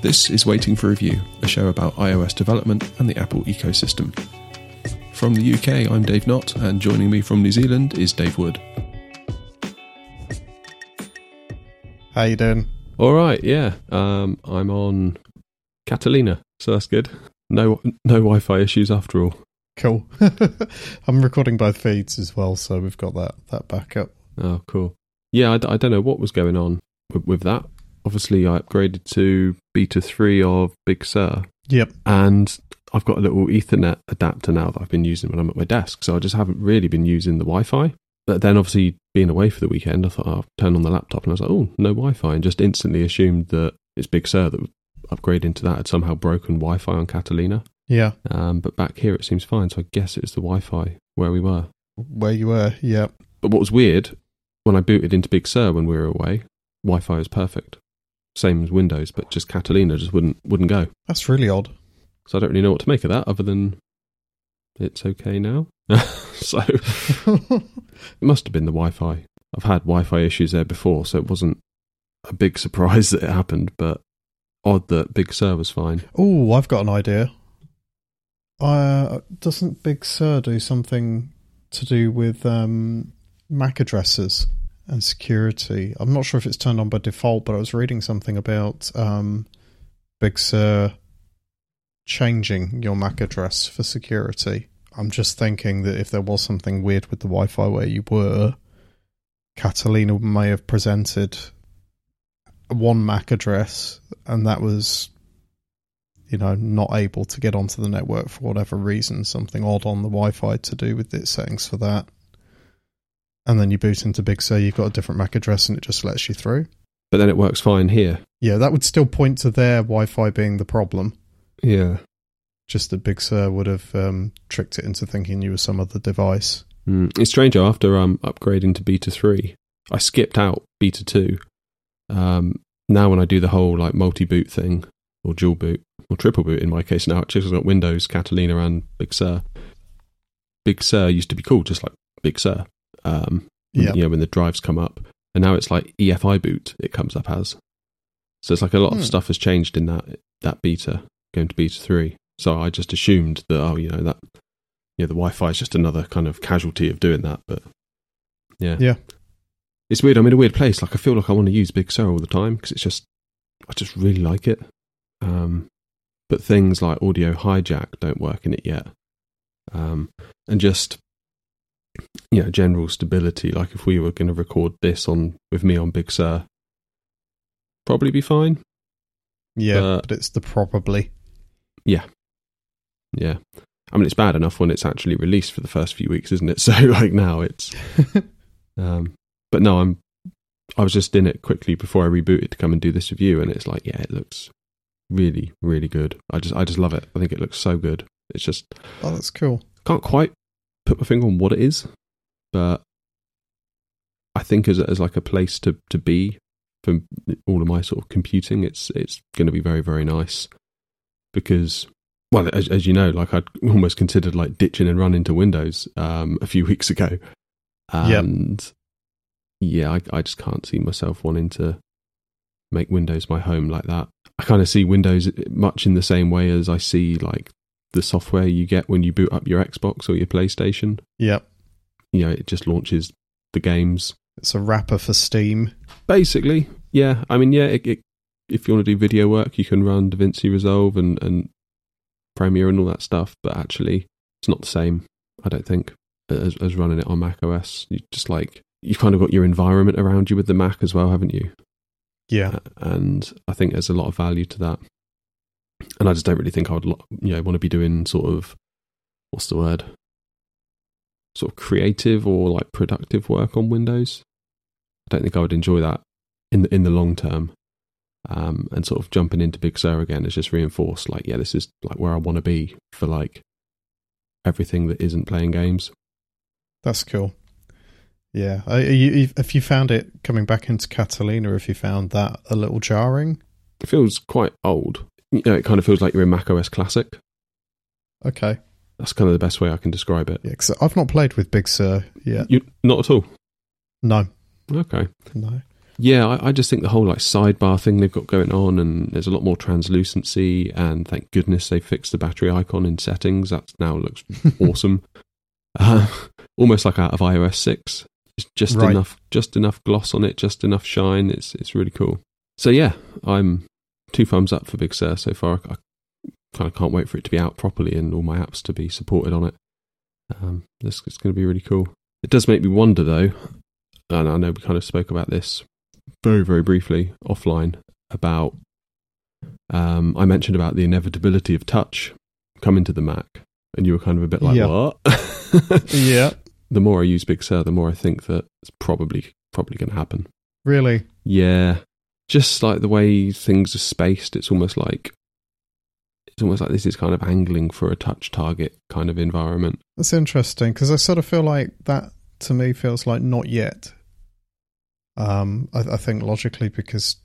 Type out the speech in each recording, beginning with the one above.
This is Waiting for Review, a show about iOS development and the Apple ecosystem. From the UK, I'm Dave Knott, and joining me from New Zealand is Dave Wood. How you doing? All right, yeah. Um, I'm on Catalina, so that's good. No, no Wi-Fi issues after all. Cool. I'm recording both feeds as well, so we've got that that backup. Oh, cool. Yeah, I don't know what was going on with, with that. Obviously, I upgraded to beta three of Big Sur, Yep. and I've got a little Ethernet adapter now that I've been using when I'm at my desk. So I just haven't really been using the Wi-Fi. But then, obviously, being away for the weekend, I thought I'll turn on the laptop, and I was like, oh, no Wi-Fi, and just instantly assumed that it's Big Sur that upgrading to that had somehow broken Wi-Fi on Catalina. Yeah. Um, but back here it seems fine, so I guess it's the Wi-Fi where we were. Where you were? Yep. But what was weird when I booted into Big Sur when we were away, Wi-Fi was perfect, same as Windows, but just Catalina just wouldn't wouldn't go. That's really odd. So I don't really know what to make of that, other than it's okay now. so it must have been the Wi-Fi. I've had Wi-Fi issues there before, so it wasn't a big surprise that it happened, but odd that Big Sur was fine. oh, I've got an idea. Uh, doesn't Big Sur do something to do with um, MAC addresses and security? I'm not sure if it's turned on by default, but I was reading something about um, Big Sur changing your MAC address for security. I'm just thinking that if there was something weird with the Wi-Fi where you were, Catalina may have presented one MAC address, and that was, you know, not able to get onto the network for whatever reason, something odd on the Wi-Fi to do with its settings for that. And then you boot into Big Sur, you've got a different MAC address, and it just lets you through. But then it works fine here. Yeah, that would still point to their Wi-Fi being the problem. Yeah. Just that Big Sur would have um, tricked it into thinking you were some other device. Mm. It's strange. After um, upgrading to beta three, I skipped out beta two. Um, now when I do the whole like multi boot thing or dual boot or triple boot in my case now, it's just got Windows, Catalina, and Big Sur. Big Sur used to be called just like Big Sur. Um, Yeah. you know when the drives come up, and now it's like EFI boot. It comes up as. So it's like a lot Hmm. of stuff has changed in that that beta going to beta three. So I just assumed that oh you know that yeah the Wi-Fi is just another kind of casualty of doing that, but yeah Yeah. it's weird. I'm in a weird place. Like I feel like I want to use Big Sur all the time because it's just I just really like it. Um, but things like audio hijack don't work in it yet, um, and just you know general stability. Like if we were going to record this on with me on Big Sur, probably be fine. Yeah, Uh, but it's the probably. Yeah, yeah. I mean, it's bad enough when it's actually released for the first few weeks, isn't it? So, like now it's. um, but no, I'm. I was just in it quickly before I rebooted to come and do this review, and it's like, yeah, it looks really, really good. I just, I just love it. I think it looks so good. It's just Oh, that's cool. can't quite put my finger on what it is, but I think as as like a place to to be for all of my sort of computing, it's it's going to be very very nice because well, as, as you know, like I'd almost considered like ditching and running to Windows um, a few weeks ago, Yep. and yeah, I, I just can't see myself wanting to make Windows my home like that. I kind of see Windows much in the same way as I see like the software you get when you boot up your Xbox or your PlayStation. Yep. You know, it just launches the games. It's a wrapper for Steam. Basically, yeah. I mean, yeah, it, it, if you want to do video work, you can run DaVinci Resolve and, and Premiere and all that stuff, but actually, it's not the same, I don't think, as, as running it on Mac OS. You just like, you've kind of got your environment around you with the Mac as well, haven't you? Yeah. and I think there's a lot of value to that. And I just don't really think I would, you know, want to be doing sort of what's the word, sort of creative or like productive work on Windows. I don't think I would enjoy that in the in the long term. Um, and sort of jumping into Big Sur again has just reinforced, like, yeah, this is like where I want to be for like everything that isn't playing games. That's cool. Yeah. Are you, if you found it coming back into Catalina, if you found that a little jarring? It feels quite old. You know, it kind of feels like you're in Mac OS Classic. Okay. That's kind of the best way I can describe it. Yeah, 'cause I've not played with Big Sur yet. You not at all. No, Okay. no. Yeah, I, I just think the whole like sidebar thing they've got going on, and there's a lot more translucency, and thank goodness they fixed the battery icon in settings. That now looks awesome. Uh, almost like out of iOS six. It's just Right. enough, just enough gloss on it, just enough shine. It's it's really cool. So yeah, I'm two thumbs up for Big Sur so far. I kind of can't wait for it to be out properly and all my apps to be supported on it. Um, this it's going to be really cool. It does make me wonder though, and I know we kind of spoke about this very very briefly offline about. Um, I mentioned about the inevitability of touch coming to the Mac, and you were kind of a bit like, Yeah. "What?" Yeah. the more I use Big Sur, the more I think that it's probably probably going to happen. Really? Yeah, just like the way things are spaced, it's almost like it's almost like this is kind of angling for a touch target kind of environment. That's interesting because I sort of feel like that to me feels like not yet. Um, I, I think logically because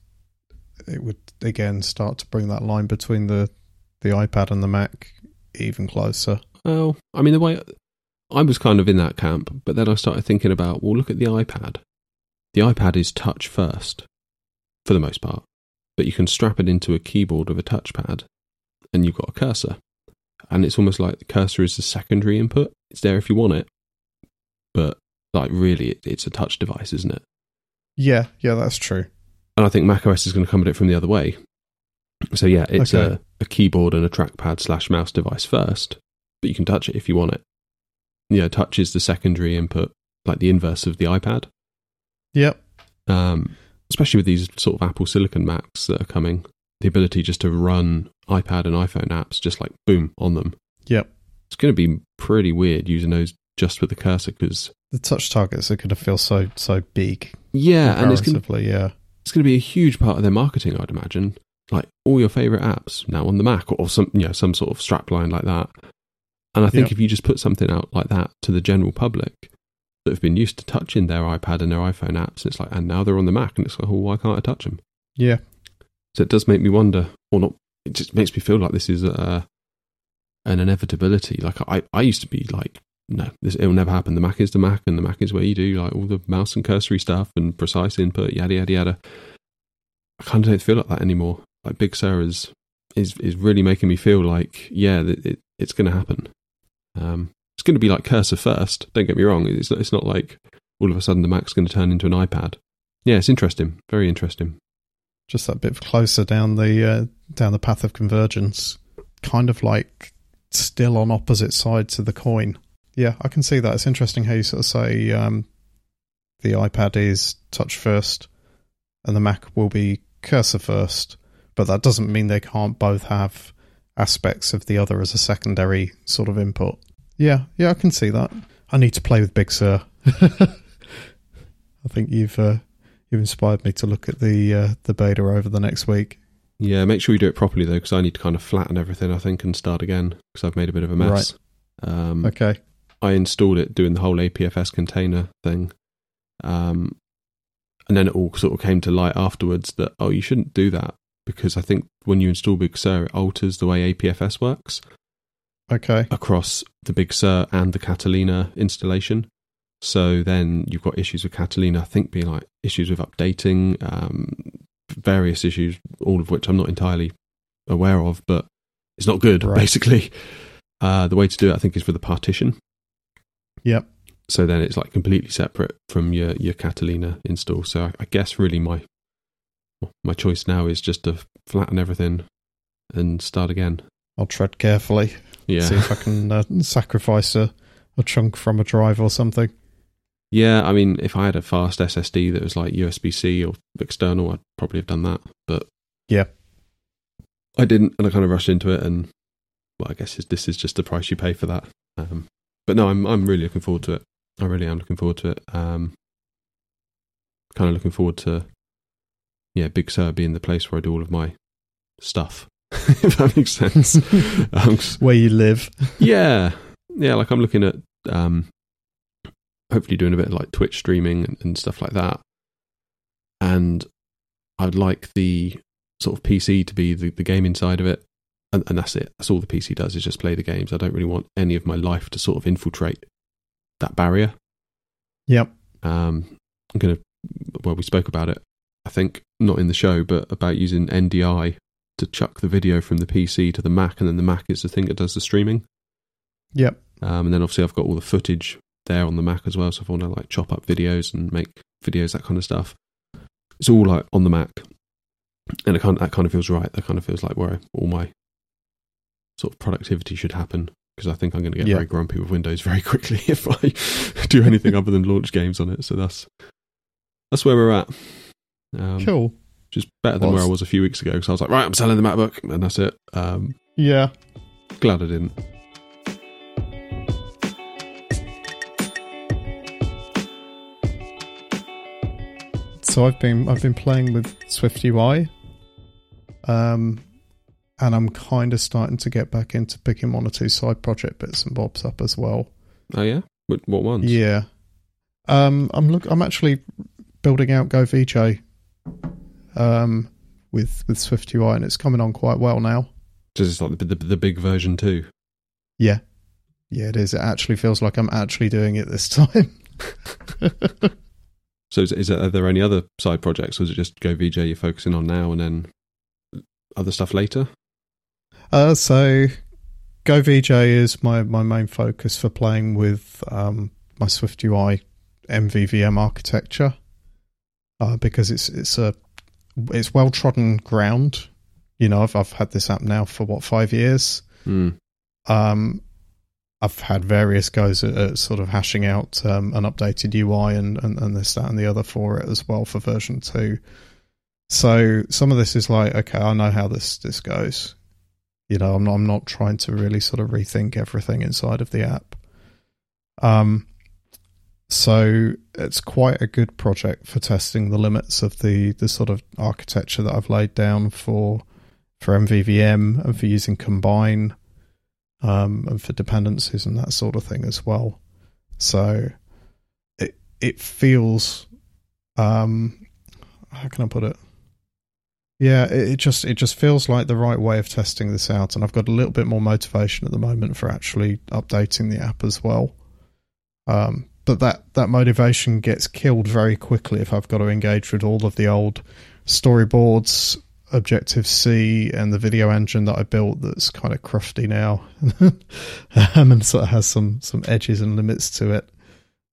it would again start to bring that line between the the iPad and the Mac even closer. Well, I mean, the way I was kind of in that camp, but then I started thinking about, well, look at the iPad. The iPad is touch first, for the most part, but you can strap it into a keyboard with a touchpad, and you've got a cursor, and it's almost like the cursor is the secondary input. It's there if you want it, but like really, it, it's a touch device, isn't it? Yeah, yeah, that's true. And I think macOS is going to come at it from the other way. So yeah, it's Okay. a, a keyboard and a trackpad slash mouse device first, but you can touch it if you want it. Yeah, touch is the secondary input, like the inverse of the iPad. Yep. Um, especially with these sort of Apple Silicon Macs that are coming, the ability just to run iPad and iPhone apps just like boom on them. Yep. It's going to be pretty weird using those just with the cursor because The touch targets are going to feel so so big. yeah, and it's going to yeah. it's going to be a huge part of their marketing, I'd imagine. Like all your favorite apps now on the Mac or some, you know, some sort of strapline like that. And I think Yeah. if you just put something out like that to the general public that have been used to touching their iPad and their iPhone apps, And it's like, and now they're on the Mac, and it's like, oh, why can't I touch them? Yeah. So it does make me wonder, or not. It just makes me feel like this is uh, an inevitability. Like I, I used to be like, no, this it'll never happen. The Mac is the Mac, and the Mac is where you do like all the mouse and cursory stuff and precise input, yada yada yada. I kind of don't feel like that anymore. Like Big Sur is is is really making me feel like, yeah, it, it's going to happen. Um, it's going to be like cursor first. Don't get me wrong. It's not, it's not like all of a sudden the Mac's going to turn into an iPad. Yeah, it's interesting. Very interesting. Just that bit closer down the uh, down the path of convergence, kind of like still on opposite sides of the coin. Yeah, I can see that. It's interesting how you sort of say um, the iPad is touch first, and the Mac will be cursor first, but that doesn't mean they can't both have aspects of the other as a secondary sort of input. Yeah, yeah, I can see that. I need to play with Big Sur. I think you've uh, you've inspired me to look at the uh, the beta over the next week. Yeah, make sure you do it properly though, because I need to kind of flatten everything. I think and start again because I've made a bit of a mess. Um, Okay. I installed it doing the whole APFS container thing, um, and then it all sort of came to light afterwards that oh, you shouldn't do that because I think when you install Big Sur, it alters the way APFS works Okay. across the Big Sur and the Catalina installation. So then you've got issues with Catalina, I think being like issues with updating, um, various issues, all of which I'm not entirely aware of, but it's not good, Right. basically. Uh, the way to do it, I think, is with a partition. Yep. So then it's like completely separate from your, your Catalina install. So I, I guess really my my choice now is just to flatten everything and start again. I'll tread carefully. Yeah. See if I can uh, sacrifice a, a chunk from a drive or something. Yeah, I mean, if I had a fast SSD that was like USB C or external, I'd probably have done that. But Yeah. I didn't, and I kind of rushed into it. And well, I guess this is just the price you pay for that. Um, but no, I'm I'm really looking forward to it. I really am looking forward to it. Um, kind of looking forward to yeah, Big Sur being the place where I do all of my stuff. if that makes sense. um, Where you live. yeah, yeah. Like I'm looking at um, hopefully doing a bit of like Twitch streaming and, and stuff like that. And I'd like the sort of PC to be the, the gaming side of it, and, and that's it. That's all the PC does is just play the games. I don't really want any of my life to sort of infiltrate that barrier. Yep. Um, I'm gonna. Well, we spoke about it I think not in the show, but about using NDI to chuck the video from the PC to the Mac, and then the Mac is the thing that does the streaming. Yep. Um, and then obviously I've got all the footage there on the Mac as well. So if I want to like chop up videos and make videos, that kind of stuff, it's all like on the Mac, and it kind of, that kind of feels right. That kind of feels like where all my sort of productivity should happen. Because I think I'm going to get Yeah. very grumpy with Windows very quickly if I do anything other than launch games on it. So that's that's where we're at. Um, cool. Which is better than Well, where I was a few weeks ago. Because I was like, right, I'm selling the MacBook, and that's it. Um, Yeah. glad I didn't. So I've been I've been playing with Swift UI, um, and I'm kind of starting to get back into picking one or two side project bits and bobs up as well. Oh yeah, what, what ones? Yeah, um, I'm look I'm actually building out Go VJ, um, with with Swift UI, and it's coming on quite well now. Just it's like the, the the big version too. Yeah, yeah, it is. It actually feels like I'm actually doing it this time. So is, is there, are there any other side projects, or is it just Go VJ you're focusing on now, and then other stuff later? Uh, so Go VJ is my, my main focus for playing with um, my Swift UI MVVM architecture uh, because it's it's a it's well trodden ground. You know, I've I've had this app now for what five years. Hmm. Um, I've had various goes at, at sort of hashing out um, an updated UI and, and, and this, that, and the other for it as well for version two. So some of this is like, okay, I know how this this goes. You know, I'm not, I'm not trying to really sort of rethink everything inside of the app. Um, so it's quite a good project for testing the limits of the the sort of architecture that I've laid down for for MVVM and for using Combine um, and for dependencies and that sort of thing as well. So it it feels um how can I put it? Yeah, it, it just it just feels like the right way of testing this out, and I've got a little bit more motivation at the moment for actually updating the app as well. Um, but that that motivation gets killed very quickly if I've got to engage with all of the old storyboards, Objective C, and the video engine that I built that's kind of crufty now, um, and sort of has some some edges and limits to it.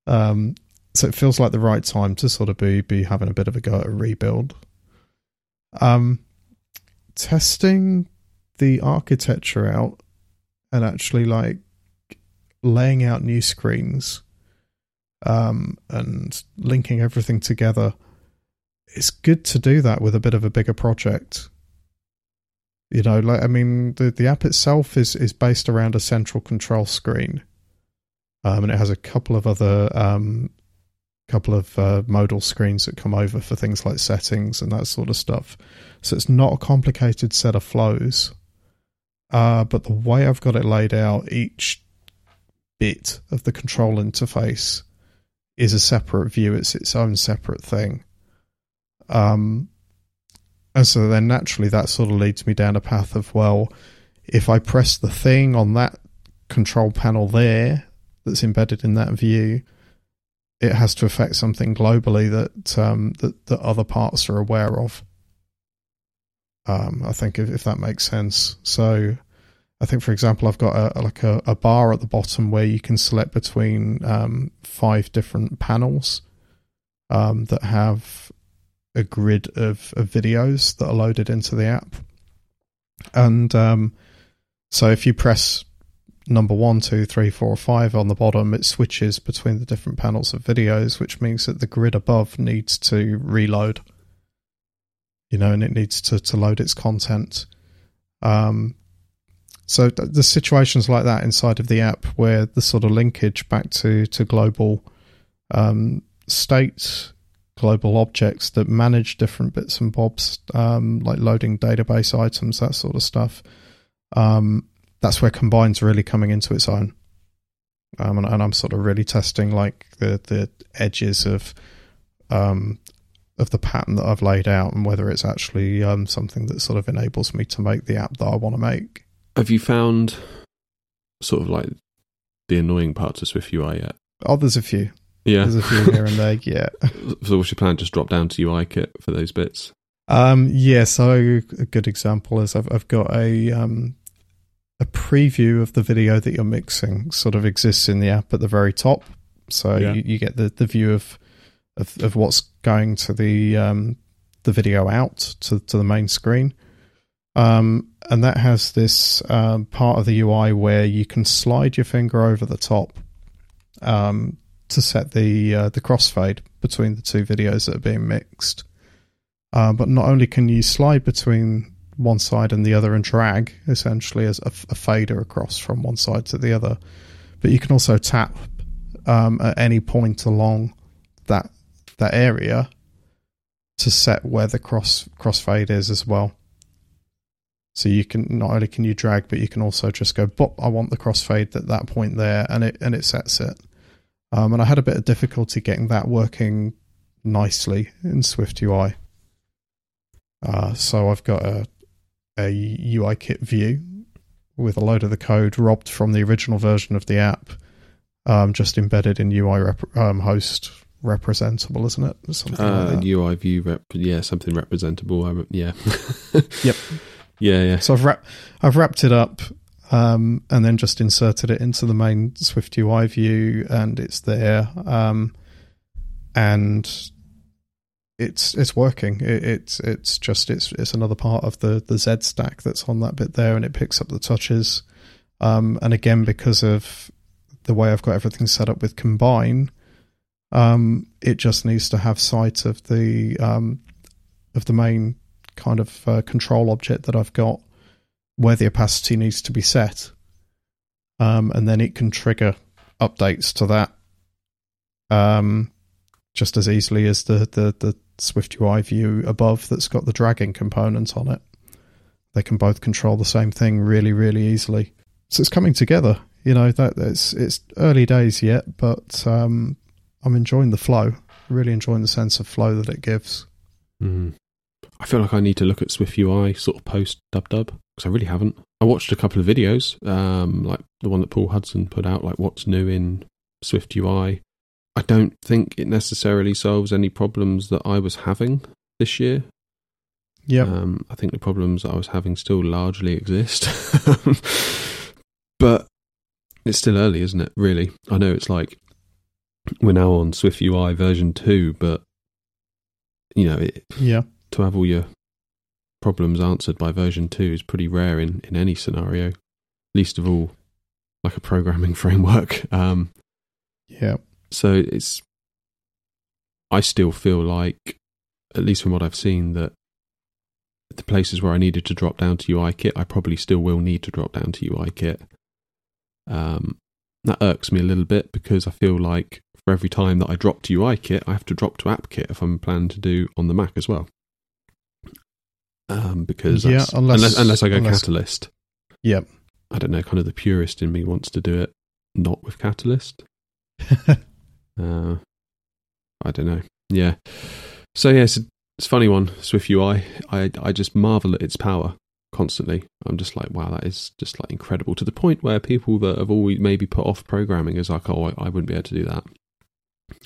Um, so it feels like the right time to sort of be be having a bit of a go at a rebuild. Um, testing the architecture out and actually like laying out new screens um, and linking everything together. It's good to do that with a bit of a bigger project. You know, like I mean, the the app itself is is based around a central control screen, um, and it has a couple of other um, couple of uh, modal screens that come over for things like settings and that sort of stuff. So it's not a complicated set of flows. Uh, but the way I've got it laid out, each bit of the control interface is a separate view. It's its own separate thing. Um, and so then naturally that sort of leads me down a path of, well, if I press the thing on that control panel there that's embedded in that view, it has to affect something globally that um, that, that other parts are aware of. Um, I think if, if that makes sense. So, I think, for example, I've got a like a, a bar at the bottom where you can select between um, five different panels um, that have a grid of, of videos that are loaded into the app, and um, so if you press number one, two, three, four, five on the bottom, it switches between the different panels of videos, which means that the grid above needs to reload. You know, and it needs to, to load its content. Um, so th- the situations like that inside of the app where the sort of linkage back to to global um, states, global objects that manage different bits and bobs, um, like loading database items, that sort of stuff. Um, that's where Combine's really coming into its own. Um, and, and I'm sort of really testing like the the edges of um, of the pattern that I've laid out and whether it's actually um, something that sort of enables me to make the app that I want to make. Have you found sort of like the annoying parts of Swift UI yet? Oh, there's a few. Yeah. There's a few here and there. Yeah. So what's your plan? Just drop down to UI kit for those bits. Um, yeah. So a good example is I've I've got a um a preview of the video that you're mixing sort of exists in the app at the very top. So Yeah. you, you get the, the view of, of of what's going to the um the video out to to the main screen. Um, and that has this um, part of the UI where you can slide your finger over the top um, to set the uh, the crossfade between the two videos that are being mixed. Uh, but not only can you slide between one side and the other and drag essentially as a, a fader across from one side to the other, but you can also tap um, at any point along that that area to set where the cross crossfade is as well. So you can not only can you drag, but you can also just go, "Bop! I want the crossfade at that point there," and it and it sets it. Um, and I had a bit of difficulty getting that working nicely in Swift UI. Uh, so I've got a a UI kit view with a load of the code robbed from the original version of the app, um, just embedded in UI rep- um, host representable, isn't it? Something like Uh, that. UI view, rep- yeah, something representable. Yeah. Yep. Yeah, yeah. So I've wrap, I've wrapped it up, um, and then just inserted it into the main Swift UI view, and it's there, um, and it's it's working. It, it's it's just it's it's another part of the the Z stack that's on that bit there, and it picks up the touches. Um, and again, because of the way I've got everything set up with Combine, um, it just needs to have sight of the um, of the main kind of uh, control object that I've got where the opacity needs to be set. Um, and then it can trigger updates to that um, just as easily as the, the, the Swift UI view above that's got the dragging component on it. They can both control the same thing really, really easily. So it's coming together. You know that it's it's early days yet, but um, I'm enjoying the flow. Really enjoying the sense of flow that it gives. Mm. I feel like I need to look at Swift UI sort of post dub dub because I really haven't. I watched a couple of videos, um, like the one that Paul Hudson put out, like what's new in Swift UI. I don't think it necessarily solves any problems that I was having this year. Yeah, Um, I think the problems I was having still largely exist. but it's still early, isn't it? Really? I know it's like we're now on Swift UI version 2, but you know, it, yeah, to have all your problems answered by version 2 is pretty rare in, in any scenario, least of all like a programming framework. Um, yeah, so it's I still feel like, at least from what I've seen, that the places where I needed to drop down to UIKit, I probably still will need to drop down to UIKit. Um, that irks me a little bit because I feel like for every time that I drop to UIKit, I have to drop to AppKit if I'm planning to do on the Mac as well. Um, because Yeah, unless- unless, unless I go unless- Catalyst, yeah. I don't know. Kind of the purist in me wants to do it not with Catalyst. Uh, I don't know. Yeah. So yeah, it's a, it's a funny one. Swift UI. I I just marvel at its power constantly. I'm just like, wow, that is just like incredible. To the point where people that have always maybe put off programming is like, oh, I, I wouldn't be able to do that.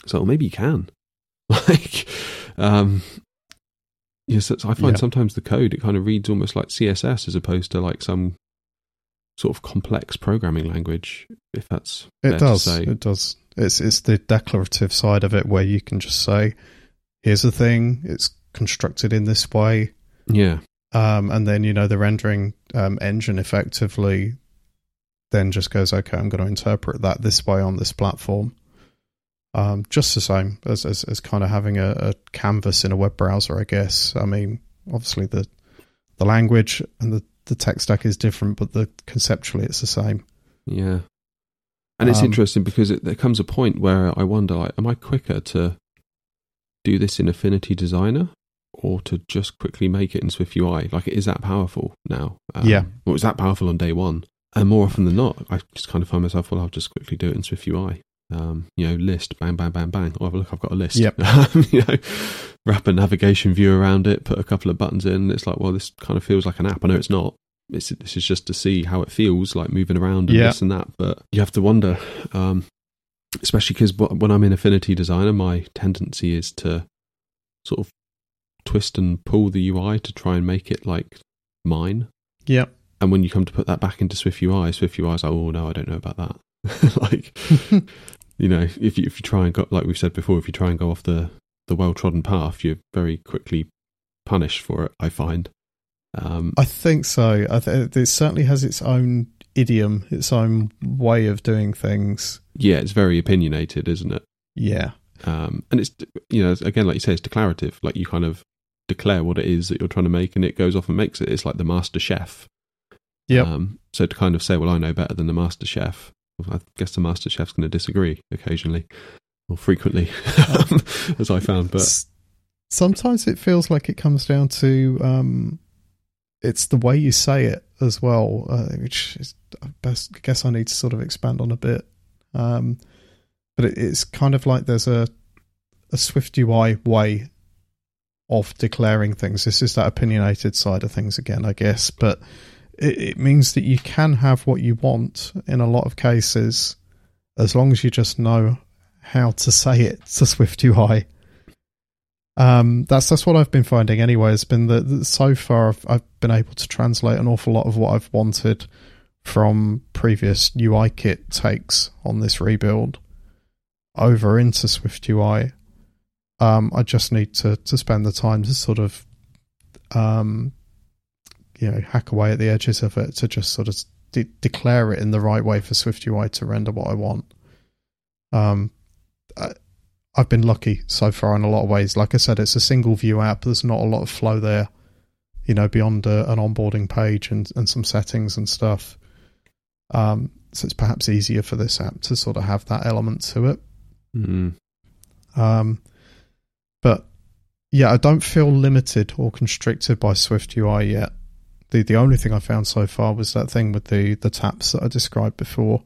So well, maybe you can. Like, um, yes, I find Yeah. sometimes the code it kind of reads almost like CSS as opposed to like some sort of complex programming language. If that's It does. say. It does. It's it's the declarative side of it where you can just say, "Here's the thing. It's constructed in this way," yeah. um, and then you know the rendering um, engine effectively then just goes, "Okay, I'm going to interpret that this way on this platform." Um, just the same as as, as kind of having a, a canvas in a web browser, I guess. I mean, obviously the the language and the the tech stack is different, but the conceptually it's the same. Yeah. And it's Um, interesting because it, there comes a point where I wonder, like, am I quicker to do this in Affinity Designer or to just quickly make it in Swift UI? Like, is that powerful now? Um, Yeah. Or was that powerful on day one? And more often than not, I just kind of find myself, well, I'll just quickly do it in Swift UI. Um, you know, list, bang, bang, bang, bang. Oh, look, I've got a list. Yep. you know, wrap a navigation view around it, put a couple of buttons in. It's like, well, this kind of feels like an app. I know it's not. It's, this is just to see how it feels like moving around and Yeah. this and that. But you have to wonder, um, especially because when I'm in Affinity Designer, my tendency is to sort of twist and pull the UI to try and make it like mine. Yeah. And when you come to put that back into Swift UI, Swift UI is like, oh no, I don't know about that. like, you know, if you if you try and go like we've said before, if you try and go off the the well trodden path, you're very quickly punished for it. I find. Um, I think so. I th- it certainly has its own idiom, its own way of doing things. Yeah, it's very opinionated, isn't it? Yeah. Um, and it's you know again, like you say, it's declarative. Like you kind of declare what it is that you're trying to make, and it goes off and makes it. It's like the master chef. Yeah. Um, so to kind of say, well, I know better than the master chef. I guess the master chef's going to disagree occasionally or frequently, as I found. But sometimes it feels like it comes down to um, it's the way you say it as well, uh, which is, I, best, I guess I need to sort of expand on a bit. Um, but it, it's kind of like there's a a Swift UI way of declaring things. This is that opinionated side of things again, I guess, but it, it means that you can have what you want in a lot of cases as long as you just know how to say it to Swift UI. Um, that's that's what I've been finding anyway. It's been that so far I've, I've, been able to translate an awful lot of what I've wanted from previous UI kit takes on this rebuild over into Swift UI. Um, I just need to to spend the time to sort of, um, you know, hack away at the edges of it to just sort of de- declare it in the right way for Swift UI to render what I want. Um, I, I've been lucky so far in a lot of ways. Like I said, it's a single view app. There's not a lot of flow there, you know, beyond a, an onboarding page and, and some settings and stuff. Um, so it's perhaps easier for this app to sort of have that element to it. Mm. Um, but yeah, I don't feel limited or constricted by Swift UI yet. The the only thing I found so far was that thing with the the taps that I described before.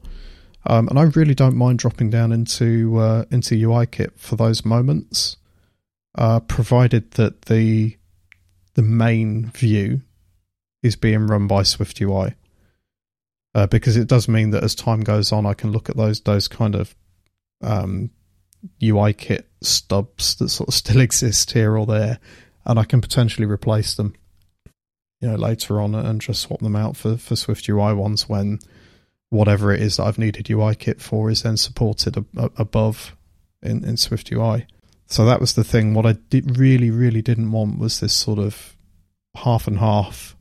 Um, and I really don't mind dropping down into uh, into UIKit for those moments, uh, provided that the the main view is being run by Swift UI. Uh, because it does mean that as time goes on, I can look at those those kind of um, UIKit stubs that sort of still exist here or there, and I can potentially replace them, you know, later on and just swap them out for for Swift UI ones when whatever it is that I've needed UI kit for is then supported above in, in Swift UI. So that was the thing. What I did really, really didn't want was this sort of half and half,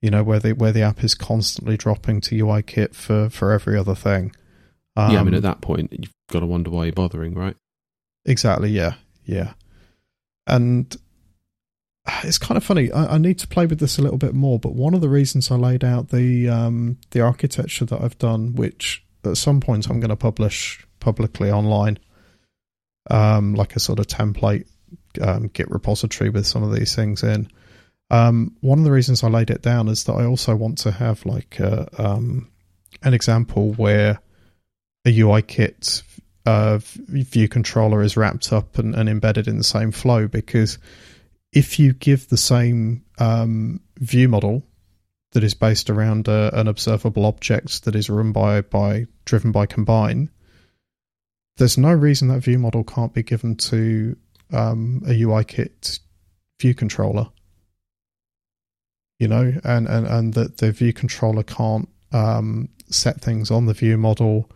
you know, where the where the app is constantly dropping to UI kit for for every other thing. Um, yeah, I mean, at that point, you've got to wonder why you're bothering, right? Exactly. Yeah, yeah. And it's kind of funny. I, I, need to play with this a little bit more. But one of the reasons I laid out the um, the architecture that I've done, which at some point I'm going to publish publicly online, um, like a sort of template um, Git repository with some of these things in. Um, one of the reasons I laid it down is that I also want to have like a, um, an example where a UI kit uh, view controller is wrapped up and, and embedded in the same flow because if you give the same um, view model that is based around a, an observable object that is run by by driven by combine, there's no reason that view model can't be given to um, a UIKit view controller. You know, and and and that the view controller can't um, set things on the view model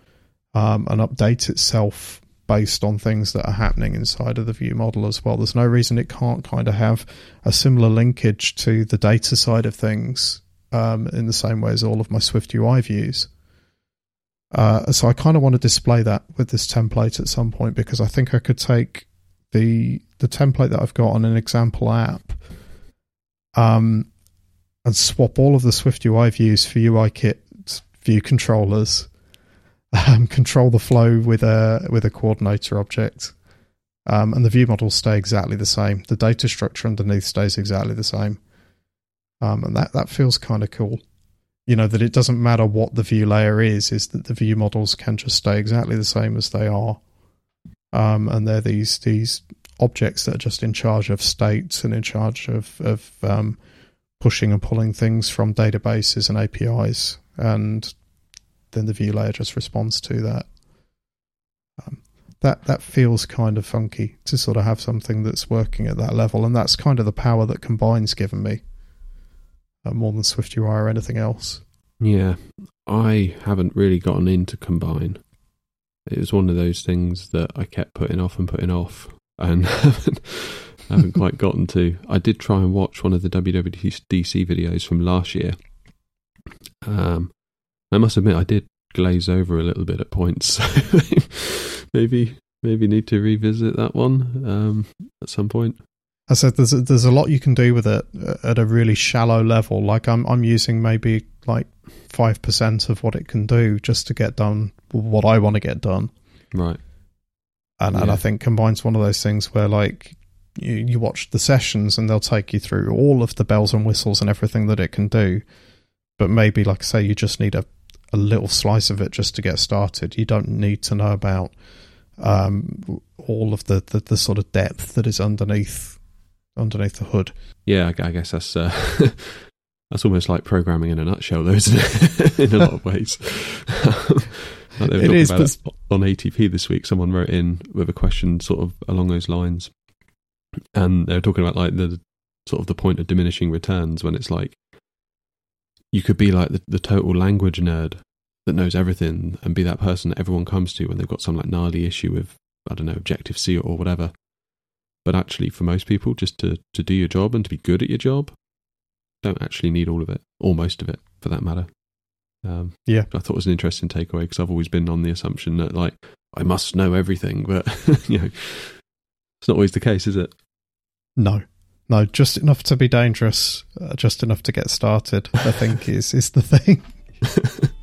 um, and update itself based on things that are happening inside of the view model as well. There's no reason it can't kind of have a similar linkage to the data side of things um, in the same way as all of my Swift UI views. Uh, so I kind of want to display that with this template at some point because I think I could take the the template that I've got on an example app um, and swap all of the Swift UI views for UIKit view controllers um, control the flow with a with a coordinator object, um, and the view models stay exactly the same. The data structure underneath stays exactly the same, um, and that that feels kind of cool. You know that it doesn't matter what the view layer is; is that the view models can just stay exactly the same as they are, um, and they're these these objects that are just in charge of states and in charge of of um, pushing and pulling things from databases and APIs and then the view layer just responds to that. Um, that that feels kind of funky to sort of have something that's working at that level, and that's kind of the power that Combine's given me, uh, more than SwiftUI or anything else. Yeah, I haven't really gotten into Combine. It was one of those things that I kept putting off and putting off, and haven't, haven't quite gotten to. I did try and watch one of the WWDC videos from last year. Um, I must admit, I did glaze over a little bit at points. maybe maybe need to revisit that one um, at some point. I said there's a, there's a lot you can do with it at a really shallow level. Like I'm I'm using maybe like five percent of what it can do just to get done what I want to get done. Right. And yeah. and I think Combine's one of those things where like you, you watch the sessions and they'll take you through all of the bells and whistles and everything that it can do. But maybe like I say, you just need a a little slice of it just to get started. You don't need to know about um, all of the, the, the sort of depth that is underneath underneath the hood. Yeah, I guess that's uh, that's almost like programming in a nutshell, though, isn't it? in a lot of ways. like it is but... on ATP this week. Someone wrote in with a question sort of along those lines, and they were talking about like the sort of the point of diminishing returns when it's like you could be like the, the total language nerd that knows everything and be that person that everyone comes to when they've got some like gnarly issue with I don't know Objective C or whatever. But actually, for most people, just to to do your job and to be good at your job, don't actually need all of it or most of it for that matter. Um, yeah, I thought it was an interesting takeaway because I've always been on the assumption that like I must know everything, but you know, it's not always the case, is it? No, no, just enough to be dangerous, uh, just enough to get started. I think is is the thing.